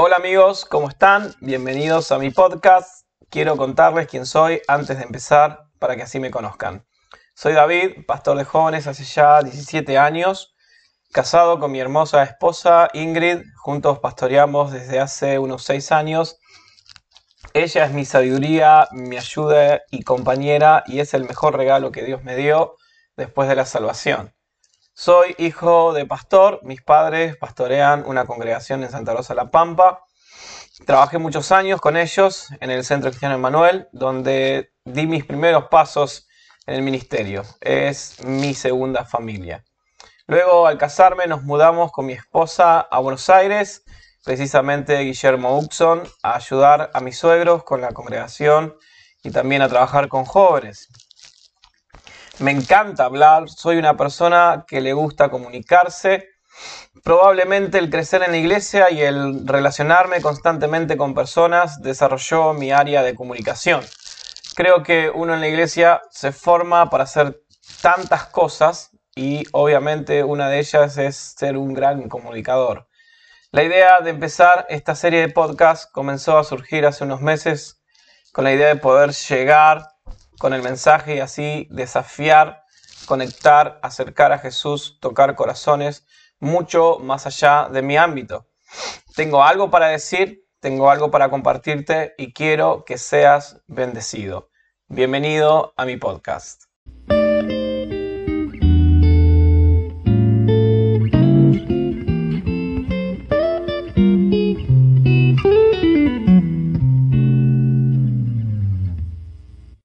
Hola amigos, ¿cómo están? Bienvenidos a mi podcast. Quiero contarles quién soy antes de empezar para que así me conozcan. Soy David, pastor de jóvenes hace ya 17 años, casado con mi hermosa esposa Ingrid, juntos pastoreamos desde hace unos 6 años. Ella es mi sabiduría, mi ayuda y compañera y es el mejor regalo que Dios me dio después de la salvación. Soy hijo de pastor, mis padres pastorean una congregación en Santa Rosa La Pampa. Trabajé muchos años con ellos en el Centro Cristiano Emanuel, donde di mis primeros pasos en el ministerio. Es mi segunda familia. Luego, al casarme, nos mudamos con mi esposa a Buenos Aires, precisamente Guillermo Uxon, a ayudar a mis suegros con la congregación y también a trabajar con jóvenes. Me encanta hablar, soy una persona que le gusta comunicarse. Probablemente el crecer en la iglesia y el relacionarme constantemente con personas desarrolló mi área de comunicación. Creo que uno en la iglesia se forma para hacer tantas cosas y obviamente una de ellas es ser un gran comunicador. La idea de empezar esta serie de podcast comenzó a surgir hace unos meses con la idea de poder llegar con el mensaje y así desafiar, conectar, acercar a Jesús, tocar corazones mucho más allá de mi ámbito. Tengo algo para decir, tengo algo para compartirte y quiero que seas bendecido. Bienvenido a mi podcast.